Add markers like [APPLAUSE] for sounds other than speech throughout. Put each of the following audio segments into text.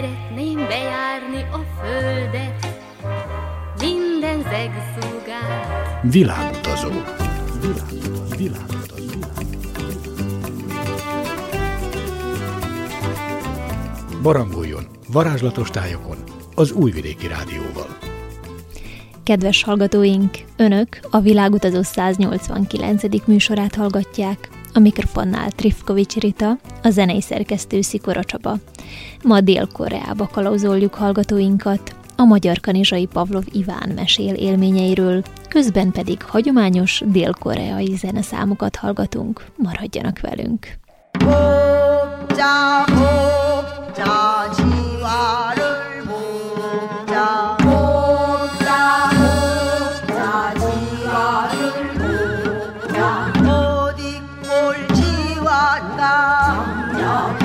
Szeretném bejárni a földet, minden zegszúgát. Világutazó. Világutazó. Világutazó. Barangoljon varázslatos tájokon az Újvidéki Rádióval. Kedves hallgatóink, Önök a Világutazó 189. műsorát hallgatják, a mikrofonnál Trifkovics Rita, a zenei szerkesztő Szikora Csaba. Ma Dél-Koreába kalauzoljuk hallgatóinkat, a magyar kanizsai Pavlov Iván mesél élményeiről, közben pedig hagyományos dél-koreai zeneszámokat hallgatunk. Maradjanak velünk! Hopja, No.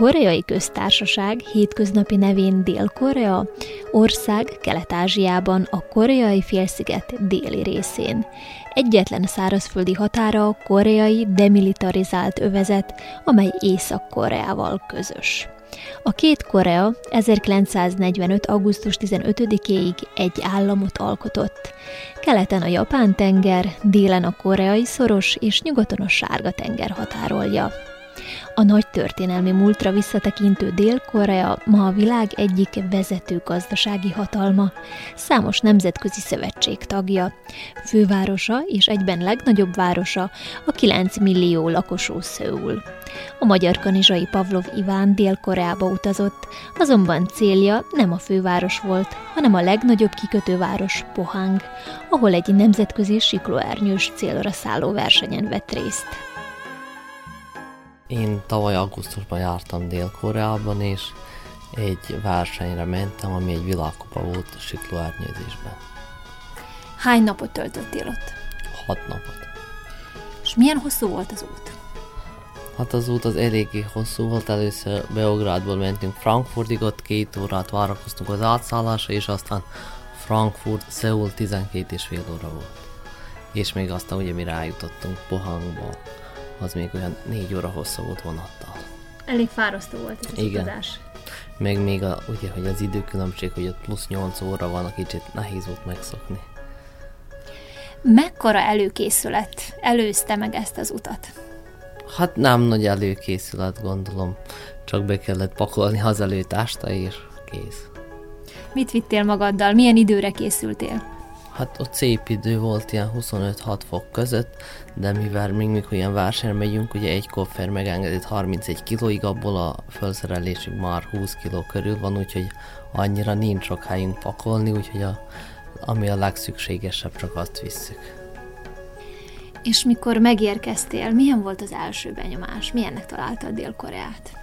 Koreai Köztársaság hétköznapi nevén Dél-Korea, ország Kelet-Ázsiában a koreai félsziget déli részén. Egyetlen szárazföldi határa a koreai demilitarizált övezet, amely Észak-Koreával közös. A két Korea 1945. augusztus 15-éig egy államot alkotott. Keleten a Japán-tenger, délen a koreai szoros és nyugaton a Sárga-tenger határolja. A nagy történelmi múltra visszatekintő Dél-Korea ma a világ egyik vezető gazdasági hatalma, számos nemzetközi szövetség tagja, fővárosa és egyben legnagyobb városa a 9 millió lakosú Szöul. A magyar kanizsai Pavlov Iván Dél-Koreába utazott, azonban célja nem a főváros volt, hanem a legnagyobb kikötőváros Pohang, ahol egy nemzetközi siklóernyős célra szálló versenyen vett részt. Én tavaly augusztusban jártam Dél-Koreában, és egy versenyre mentem, ami egy világkupa volt a siklóárnyőzésben. Hány napot töltöttél ott? Hat napot. És milyen hosszú volt az út? Hát az út az eléggé hosszú volt, először Beográdból mentünk Frankfurtig, ott két órát várakoztunk az átszállásra, és aztán Frankfurt, Seoul 12 és fél óra volt. És még aztán ugye mi rájutottunk Pohangba, az még olyan négy óra hosszú volt vonattal. Elég fárasztó volt ez az Igen. utazás. Meg még a, ugye, hogy az időkülönbség, hogy ott plusz 8 óra van, a kicsit nehéz volt megszokni. Mekkora előkészület előzte meg ezt az utat? Hát nem nagy előkészület, gondolom. Csak be kellett pakolni az előtásta, és kész. Mit vittél magaddal? Milyen időre készültél? Hát ott szép idő volt, ilyen 25-6 fok között, de mivel még mikor ilyen vásárra megyünk, ugye egy koffer megengedett 31 kilóig, abból a felszerelésünk már 20 kiló körül van, úgyhogy annyira nincs sok helyünk pakolni, úgyhogy a, ami a legszükségesebb, csak azt visszük. És mikor megérkeztél, milyen volt az első benyomás? Milyennek találtad Dél-Koreát?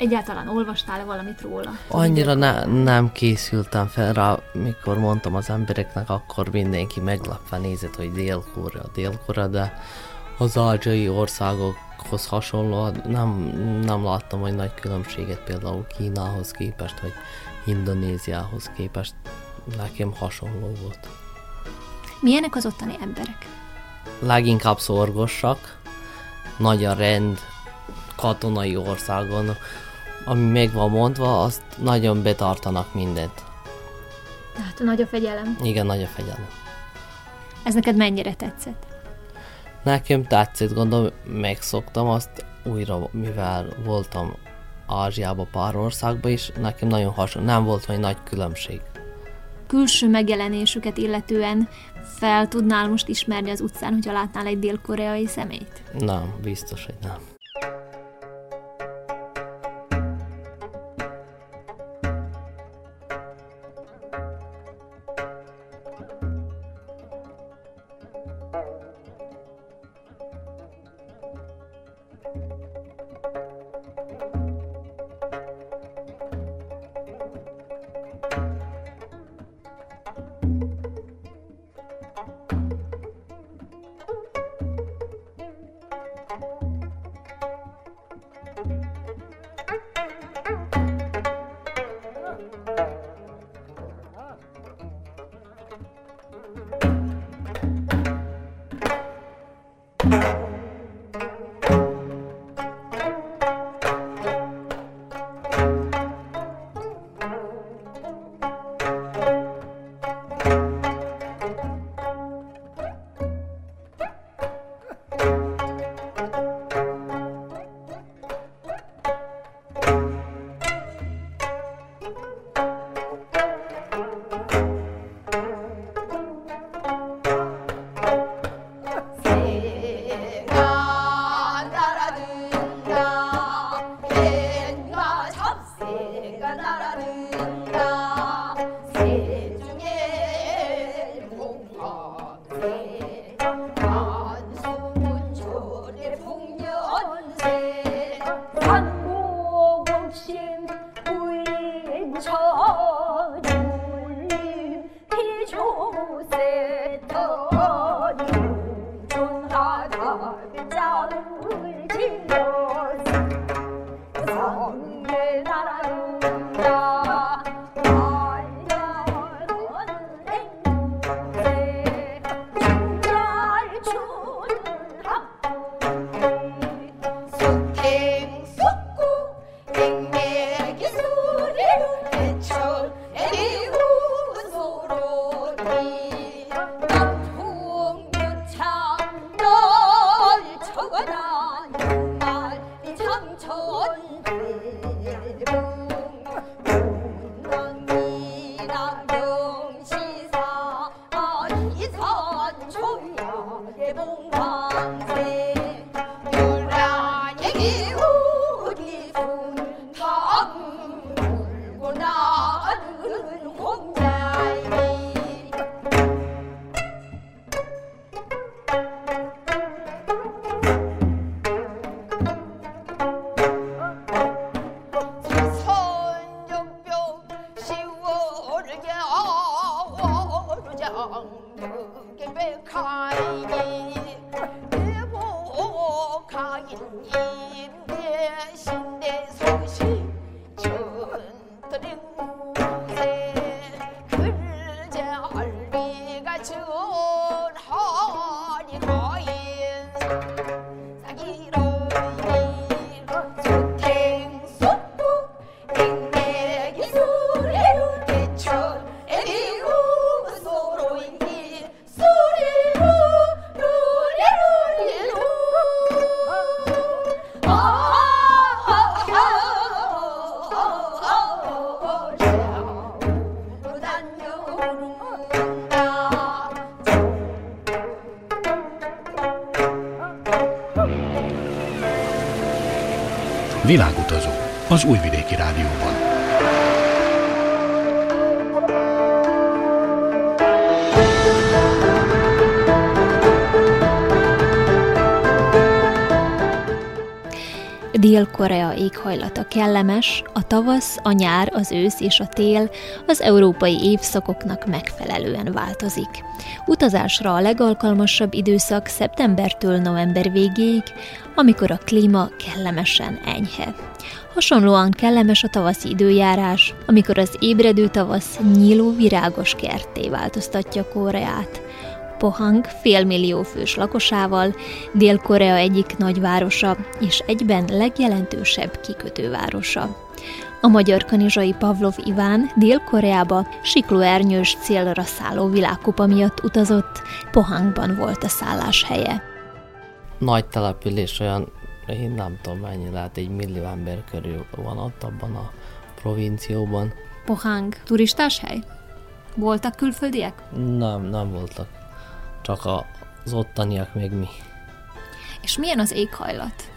Egyáltalán olvastál-e valamit róla? Annyira ne, nem készültem fel rá, mikor mondtam az embereknek, akkor mindenki meglepve nézett, hogy Dél-Korea, Dél-Korea, de az ázsiai országokhoz hasonlóan nem, nem láttam, hogy nagy különbséget például Kínához képest, vagy Indonéziához képest nekem hasonló volt. Milyenek az ottani emberek? Leginkább szorgosak, nagy a rend, katonai országon, ami meg van mondva, azt nagyon betartanak mindent. Tehát nagy a fegyelem. Igen, nagy a fegyelem. Ez neked mennyire tetszett? Nekem tetszett, gondolom, megszoktam azt. újra, mivel voltam Ázsiába pár országba is, nekem nagyon hasonló, nem volt olyan nagy különbség. Külső megjelenésüket illetően fel tudnál most ismerni az utcán, hogyha látnál egy dél-koreai szemét? Nem, biztos, hogy nem. 나 옛날 참천대부 az Újvidéki Rádióban. Dél-Korea éghajlata kellemes, a tavasz, a nyár, az ősz és a tél az európai évszakoknak megfelelően változik. Utazásra a legalkalmasabb időszak szeptembertől november végéig, amikor a klíma kellemesen enyhe. Hasonlóan kellemes a tavaszi időjárás, amikor az ébredő tavasz nyíló virágos kerté változtatja Koreát. Pohang félmillió fős lakosával, Dél-Korea egyik nagyvárosa és egyben legjelentősebb kikötővárosa. A magyar kanizsai Pavlov Iván Dél-Koreába siklóernyős célra szálló világkupa miatt utazott, Pohangban volt a szállás helye. Nagy település, olyan én nem tudom mennyi, lehet egy millió ember körül van ott abban a provincióban. Pohang turistás hely? Voltak külföldiek? Nem, nem voltak. Csak az ottaniak még mi. És milyen az éghajlat?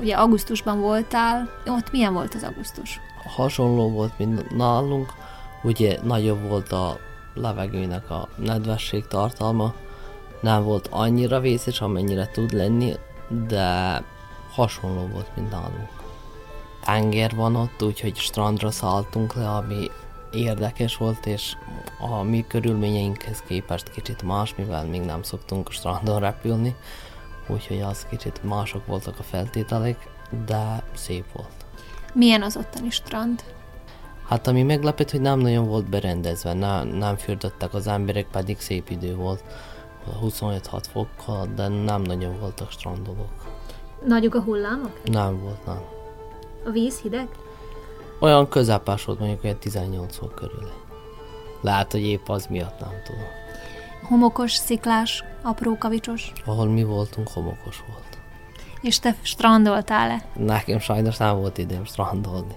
Ugye augusztusban voltál, ott milyen volt az augusztus? Hasonló volt, mint nálunk, ugye nagyobb volt a levegőnek a nedvesség tartalma, nem volt annyira vészes, amennyire tud lenni, de hasonló volt, mint nálunk. Tenger van ott, úgyhogy strandra szálltunk le, ami érdekes volt, és a mi körülményeinkhez képest kicsit más, mivel még nem szoktunk strandon repülni, úgyhogy az kicsit mások voltak a feltételek, de szép volt. Milyen az ottani strand? Hát ami meglepett, hogy nem nagyon volt berendezve, ne, nem fürdöttek az emberek, pedig szép idő volt, 25-6 fokkal, de nem nagyon voltak strandolók. Nagyok a hullámok? Nem volt, nem. A víz hideg? Olyan közepes volt, mondjuk olyan 18 fok körül. Lehet, hogy épp az miatt nem tudom. Homokos, sziklás, apró kavicsos. Ahol mi voltunk, homokos volt. És te strandoltál-e? Nekem sajnos nem volt időm strandolni.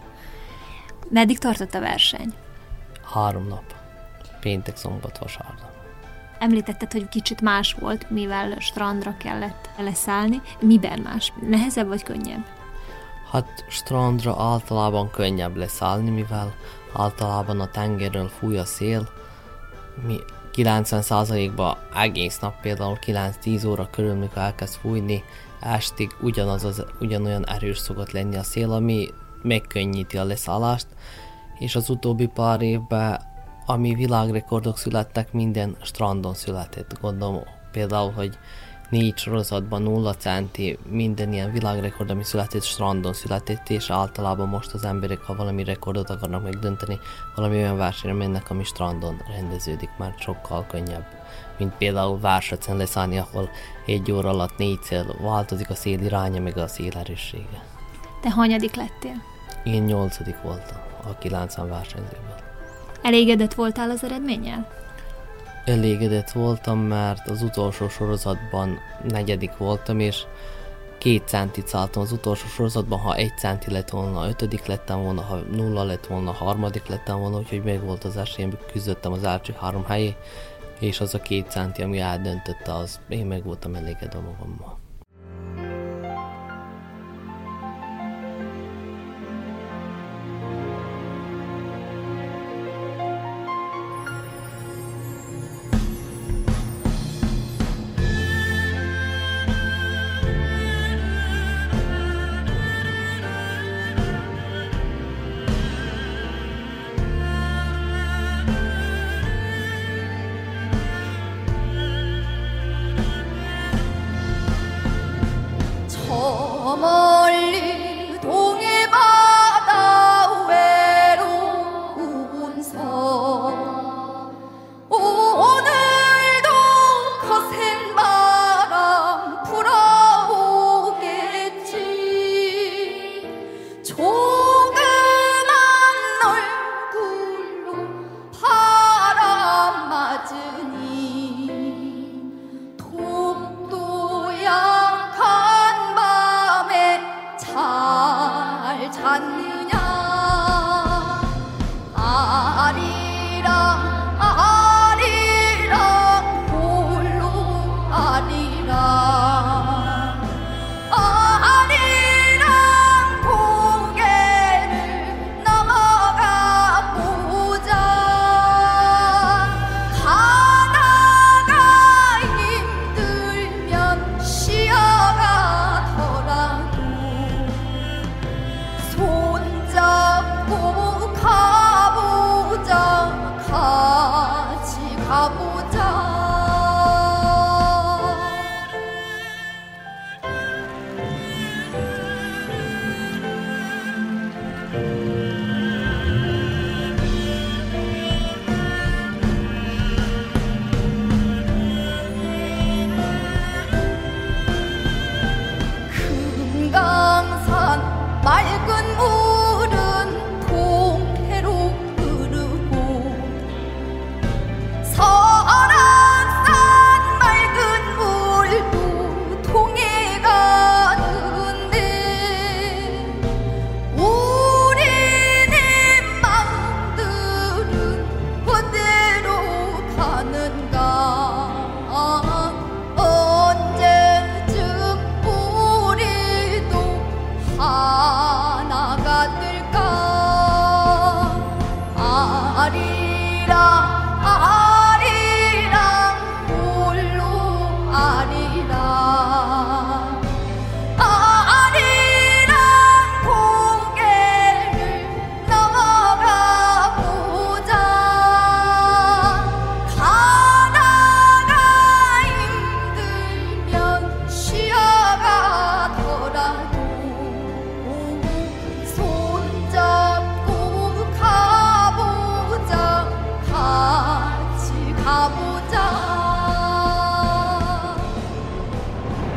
Meddig tartott a verseny? Három nap. Péntek, szombat, vasárnap. Említetted, hogy kicsit más volt, mivel strandra kellett leszállni. Miben más? Nehezebb vagy könnyebb? Hát strandra általában könnyebb leszállni, mivel általában a tengerről fúj a szél. Mi 90%-ban egész nap, például 9-10 óra körül, mikor elkezd fújni, estig ugyanaz az, ugyanolyan erős szokott lenni a szél, ami megkönnyíti a leszállást, és az utóbbi pár évben, ami világrekordok születtek, minden strandon született. Gondolom például, hogy négy sorozatban nulla centi, minden ilyen világrekord, ami született, strandon született, és általában most az emberek, ha valami rekordot akarnak megdönteni, valami olyan versenyre mennek, ami strandon rendeződik, mert sokkal könnyebb. Mint például Vársacen leszállni, ahol egy óra alatt négyszer változik a szél iránya, meg a szél erőssége. Te hanyadik lettél? Én nyolcadik voltam a 90 versenyzőből. Elégedett voltál az eredménnyel? Elégedett voltam, mert az utolsó sorozatban negyedik voltam, és két centit szálltam az utolsó sorozatban, ha egy centi lett volna, ötödik lettem volna, ha nulla lett volna, harmadik lettem volna, úgyhogy meg volt az esélyem, küzdöttem az első három helyé, és az a két centi, ami eldöntötte, az én meg voltam elégedve magammal.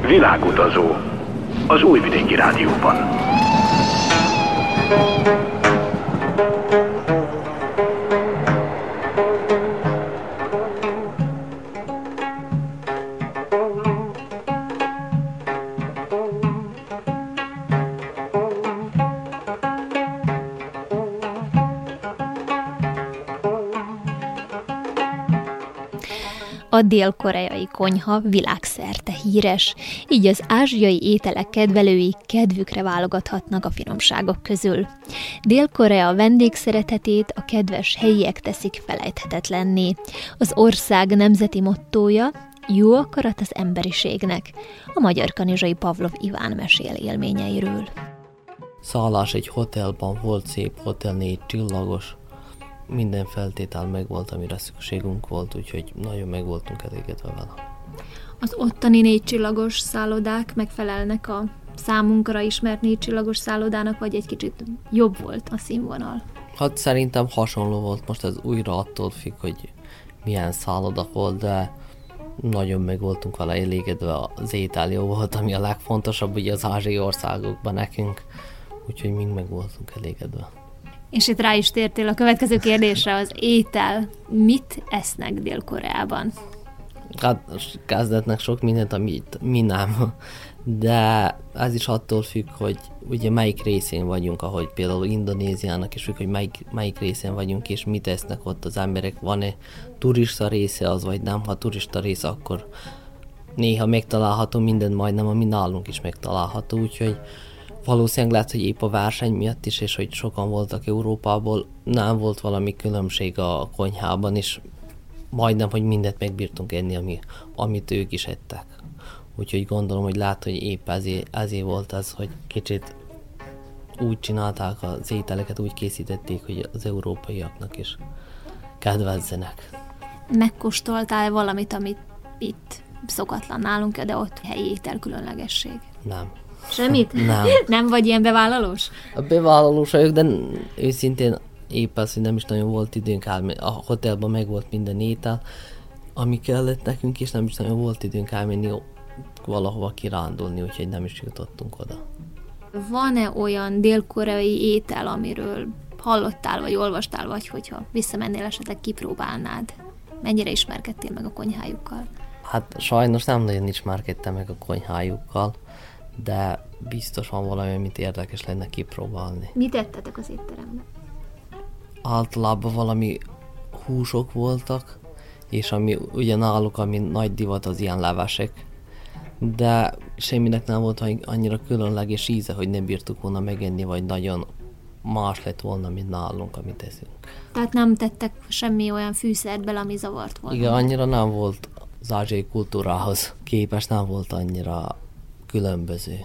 Világutazó az Újvidéki Rádióban. A dél-koreai konyha világszerte híres, így az ázsiai ételek kedvelői kedvükre válogathatnak a finomságok közül. Dél-Korea vendégszeretetét a kedves helyiek teszik felejthetetlenné. Az ország nemzeti mottója jó akarat az emberiségnek. A magyar kanizsai Pavlov Iván mesél élményeiről. Szállás egy hotelban volt szép hotel, négy csillagos, minden feltétel megvolt, amire szükségünk volt, úgyhogy nagyon meg voltunk elégedve vele. Az ottani négy csillagos szállodák megfelelnek a számunkra ismert négy csillagos szállodának, vagy egy kicsit jobb volt a színvonal? Hát szerintem hasonló volt, most ez újra attól függ, hogy milyen szálloda volt, de nagyon meg voltunk vele elégedve, az étel jó volt, ami a legfontosabb ugye az ázsiai országokban nekünk, úgyhogy mind meg voltunk elégedve. És itt rá is tértél a következő kérdésre, az étel. Mit esznek Dél-Koreában? Hát kezdetnek sok mindent, amit mi nem. De ez is attól függ, hogy ugye melyik részén vagyunk, ahogy például Indonéziának is függ, hogy melyik, melyik részén vagyunk, és mit esznek ott az emberek. Van-e turista része az, vagy nem? Ha turista része, akkor néha megtalálható minden majdnem, ami nálunk is megtalálható, úgyhogy valószínűleg lehet, hogy épp a verseny miatt is, és hogy sokan voltak Európából, nem volt valami különbség a konyhában, és majdnem, hogy mindent megbírtunk enni, ami, amit ők is ettek. Úgyhogy gondolom, hogy lát, hogy épp ezért, ezért volt az, hogy kicsit úgy csinálták az ételeket, úgy készítették, hogy az európaiaknak is kedvezzenek. Megkóstoltál valamit, amit itt szokatlan nálunk, de ott helyi étel különlegesség? Nem. Semmit? Nem. [LAUGHS] Nem vagy ilyen bevállalós? A bevállalós vagyok, de őszintén épp az, hogy nem is nagyon volt időnk elmenni. A hotelban meg volt minden étel, ami kellett nekünk, és nem is nagyon volt időnk elmenni valahova kirándulni, úgyhogy nem is jutottunk oda. Van-e olyan dél-koreai étel, amiről hallottál, vagy olvastál, vagy hogyha visszamennél esetleg kipróbálnád? Mennyire ismerkedtél meg a konyhájukkal? Hát sajnos nem nagyon ismerkedtem meg a konyhájukkal, de biztos van valami, amit érdekes lenne kipróbálni. Mit ettetek az étteremben? Általában valami húsok voltak, és ami ugye náluk, ami nagy divat, az ilyen levesek, de semminek nem volt annyira különleges íze, hogy nem bírtuk volna megenni, vagy nagyon más lett volna, mint nálunk, amit teszünk. Tehát nem tettek semmi olyan fűszert bele, ami zavart volna? Igen, annyira nem volt az ázsiai kultúrához képes, nem volt annyira különböző.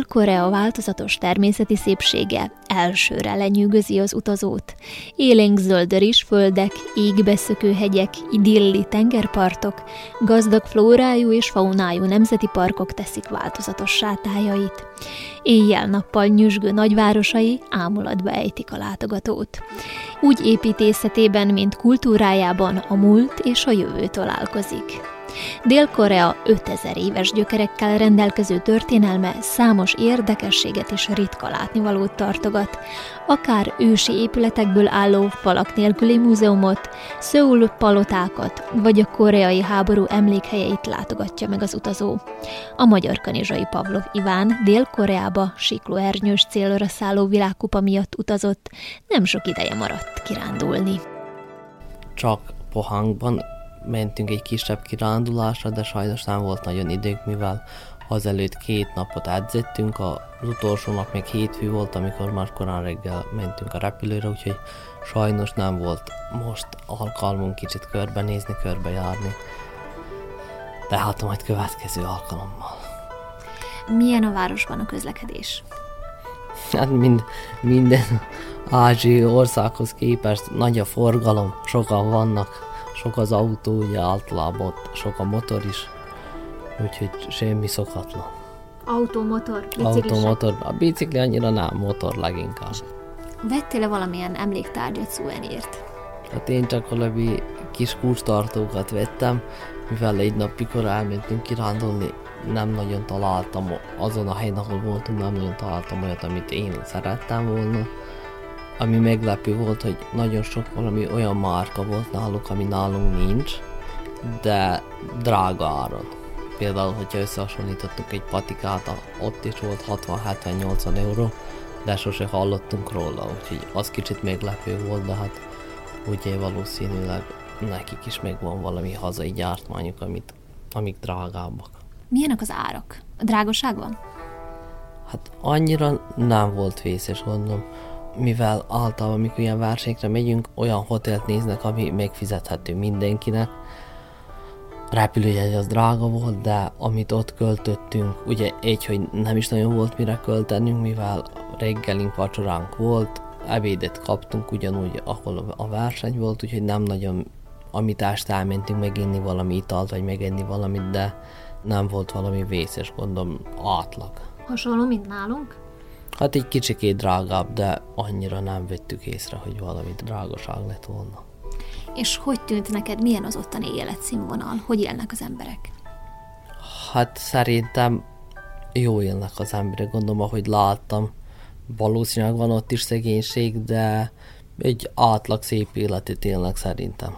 Dél-Korea változatos természeti szépsége elsőre lenyűgözi az utazót. Élénk zöldöris földek, égbeszökő hegyek, idilli tengerpartok, gazdag flórájú és faunájú nemzeti parkok teszik változatossá tájait. Éjjel-nappal nyüzsgő nagyvárosai ámulatba ejtik a látogatót. Úgy építészetében, mint kultúrájában a múlt és a jövő találkozik. Dél-Korea 5000 éves gyökerekkel rendelkező történelme számos érdekességet és ritka látnivalót tartogat, akár ősi épületekből álló falak nélküli múzeumot, Szöul palotákat, vagy a koreai háború emlékhelyeit látogatja meg az utazó. A magyar kanizsai Pavlov Iván Dél-Koreába siklóernyős célra szálló világkupa miatt utazott, nem sok ideje maradt kirándulni. Csak Pohangban mentünk egy kisebb kirándulásra, de sajnos nem volt nagyon időnk, mivel azelőtt két napot edzettünk, az utolsó nap még hétfő volt, amikor már korán reggel mentünk a repülőre, úgyhogy sajnos nem volt most alkalmunk kicsit körbenézni, körbejárni. De hát majd következő alkalommal. Milyen a városban a közlekedés? Hát mind, minden ázsiai országhoz képest nagy a forgalom, sokan vannak, sok az autó, ugye általában sok a motor is, úgyhogy semmi szokatlan. Autó, motor, Autó, motor, a bicikli annyira nem, motor leginkább. Vettél-e valamilyen emléktárgyat, szuvenírt? Hát én csak valami kis kulcstartókat vettem, mivel egy nap, mikor elmentünk kirándulni, nem nagyon találtam azon a helyen, ahol voltunk, nem nagyon találtam olyat, amit én szerettem volna. Ami meglepő volt, hogy nagyon sok valami olyan márka volt náluk, ami nálunk nincs, de drága áron. Például, hogyha összehasonlítottuk egy patikát, ott is volt 60-70-80 euró, de sose hallottunk róla, úgyhogy az kicsit meglepő volt, de hát ugye valószínűleg nekik is megvan valami hazai gyártmányuk, amit, amik drágábbak. Milyenek az árak? A drágaság van? Hát annyira nem volt vészes, gondolom, mivel általában, amikor ilyen versenyre megyünk, olyan hotelt néznek, ami megfizethető mindenkinek. Repülőjegy az drága volt, de amit ott költöttünk, ugye egy, hogy nem is nagyon volt mire költenünk, mivel reggelink, vacsoránk volt, ebédet kaptunk ugyanúgy, ahol a verseny volt, úgyhogy nem nagyon, amit este elmentünk meginni valami italt, vagy megenni valamit, de nem volt valami vészes, gondolom, átlag. Hasonló, mint nálunk? Hát egy kicsikét drágább, de annyira nem vettük észre, hogy valami drágaság lett volna. És hogy tűnt neked, milyen az ottani életszínvonal? Hogy élnek az emberek? Hát szerintem jó élnek az emberek, gondolom, ahogy láttam. Valószínűleg van ott is szegénység, de egy átlag szép életet élnek szerintem.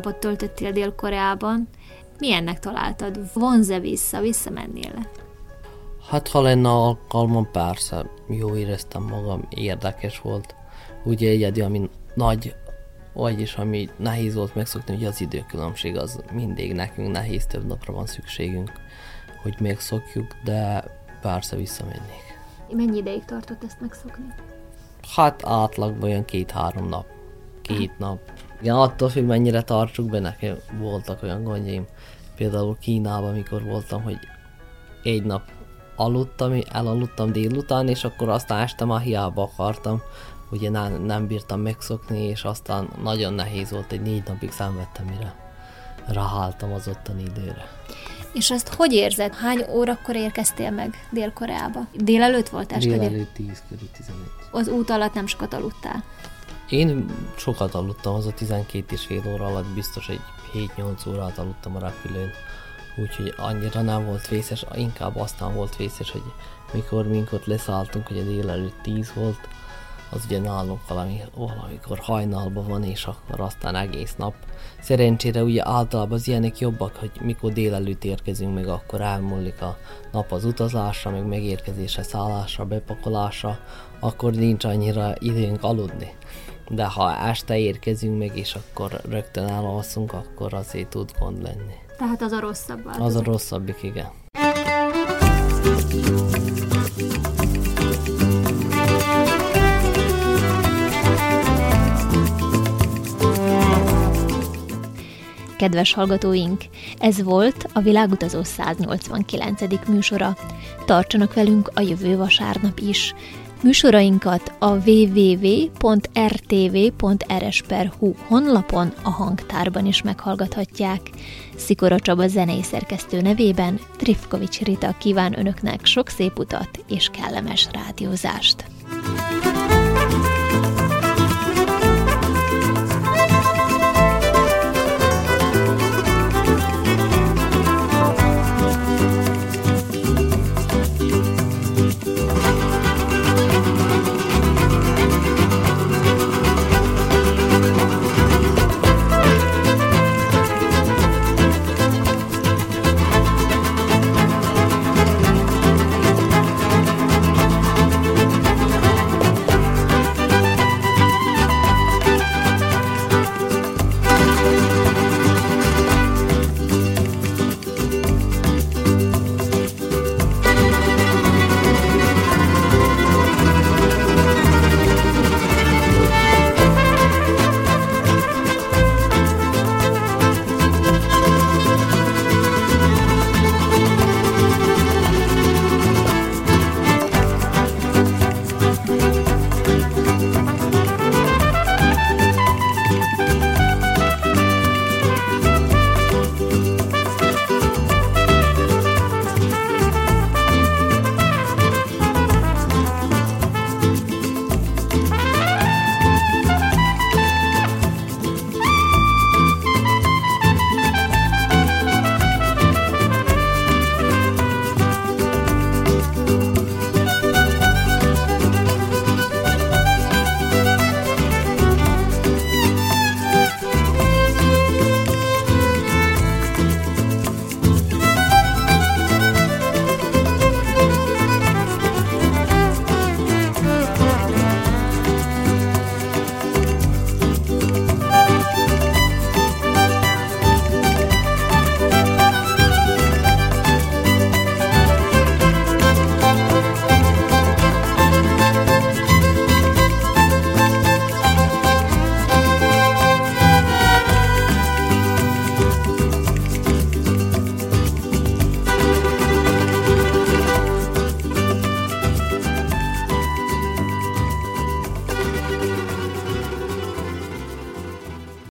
Napot töltöttél Dél-Koreában. Milyennek találtad? Vonze vissza, visszamennél le? Hát ha lenne alkalmam, persze, jó éreztem magam, érdekes volt. Ugye egyedi, ami nagy vagyis ami nehéz volt megszokni, hogy az időkülönbség az mindig nekünk nehéz, több napra van szükségünk, hogy megszokjuk, de persze visszamennék. Mennyi ideig tartott ezt megszokni? Hát átlagban olyan két-három nap. Két nap. Igen, attól függ, mennyire tartsuk be, nekem voltak olyan gondjaim. Például Kínában, amikor voltam, hogy egy nap aludtam, elaludtam délután, és akkor aztán este már hiába akartam, ugye nem, nem bírtam megszokni, és aztán nagyon nehéz volt, egy négy napig szenvedtem, mire ráháltam az ottani időre. És azt hogy érzed? Hány órakor érkeztél meg Dél-Koreába? Délelőtt volt este? Délelőtt 10 körül 11. Az út alatt nem sokat aludtál? Én sokat aludtam, az a 12 és fél óra alatt biztos egy 7-8 órát aludtam a repülőn. Úgyhogy annyira nem volt vészes, inkább aztán volt vészes, hogy mikor minkor leszálltunk, hogy a délelőtt 10 volt, az ugye nálunk valami, valamikor hajnalban van, és akkor aztán egész nap. Szerencsére ugye általában az ilyenek jobbak, hogy mikor délelőtt érkezünk, meg akkor elmúlik a nap az utazásra, meg megérkezésre, szállásra, bepakolásra, akkor nincs annyira időnk aludni. De ha este érkezünk meg, és akkor rögtön elalszunk, akkor azért tud gond lenni. Tehát az a rosszabb változat. Az a rosszabbik, igen. Kedves hallgatóink, ez volt a Világutazó 189. műsora. Tartsanak velünk a jövő vasárnap is. Műsorainkat a www.rtv.rs.hu honlapon a hangtárban is meghallgathatják. Szikora Csaba zenei szerkesztő nevében Trifkovics Rita kíván önöknek sok szép utat és kellemes rádiózást. thank you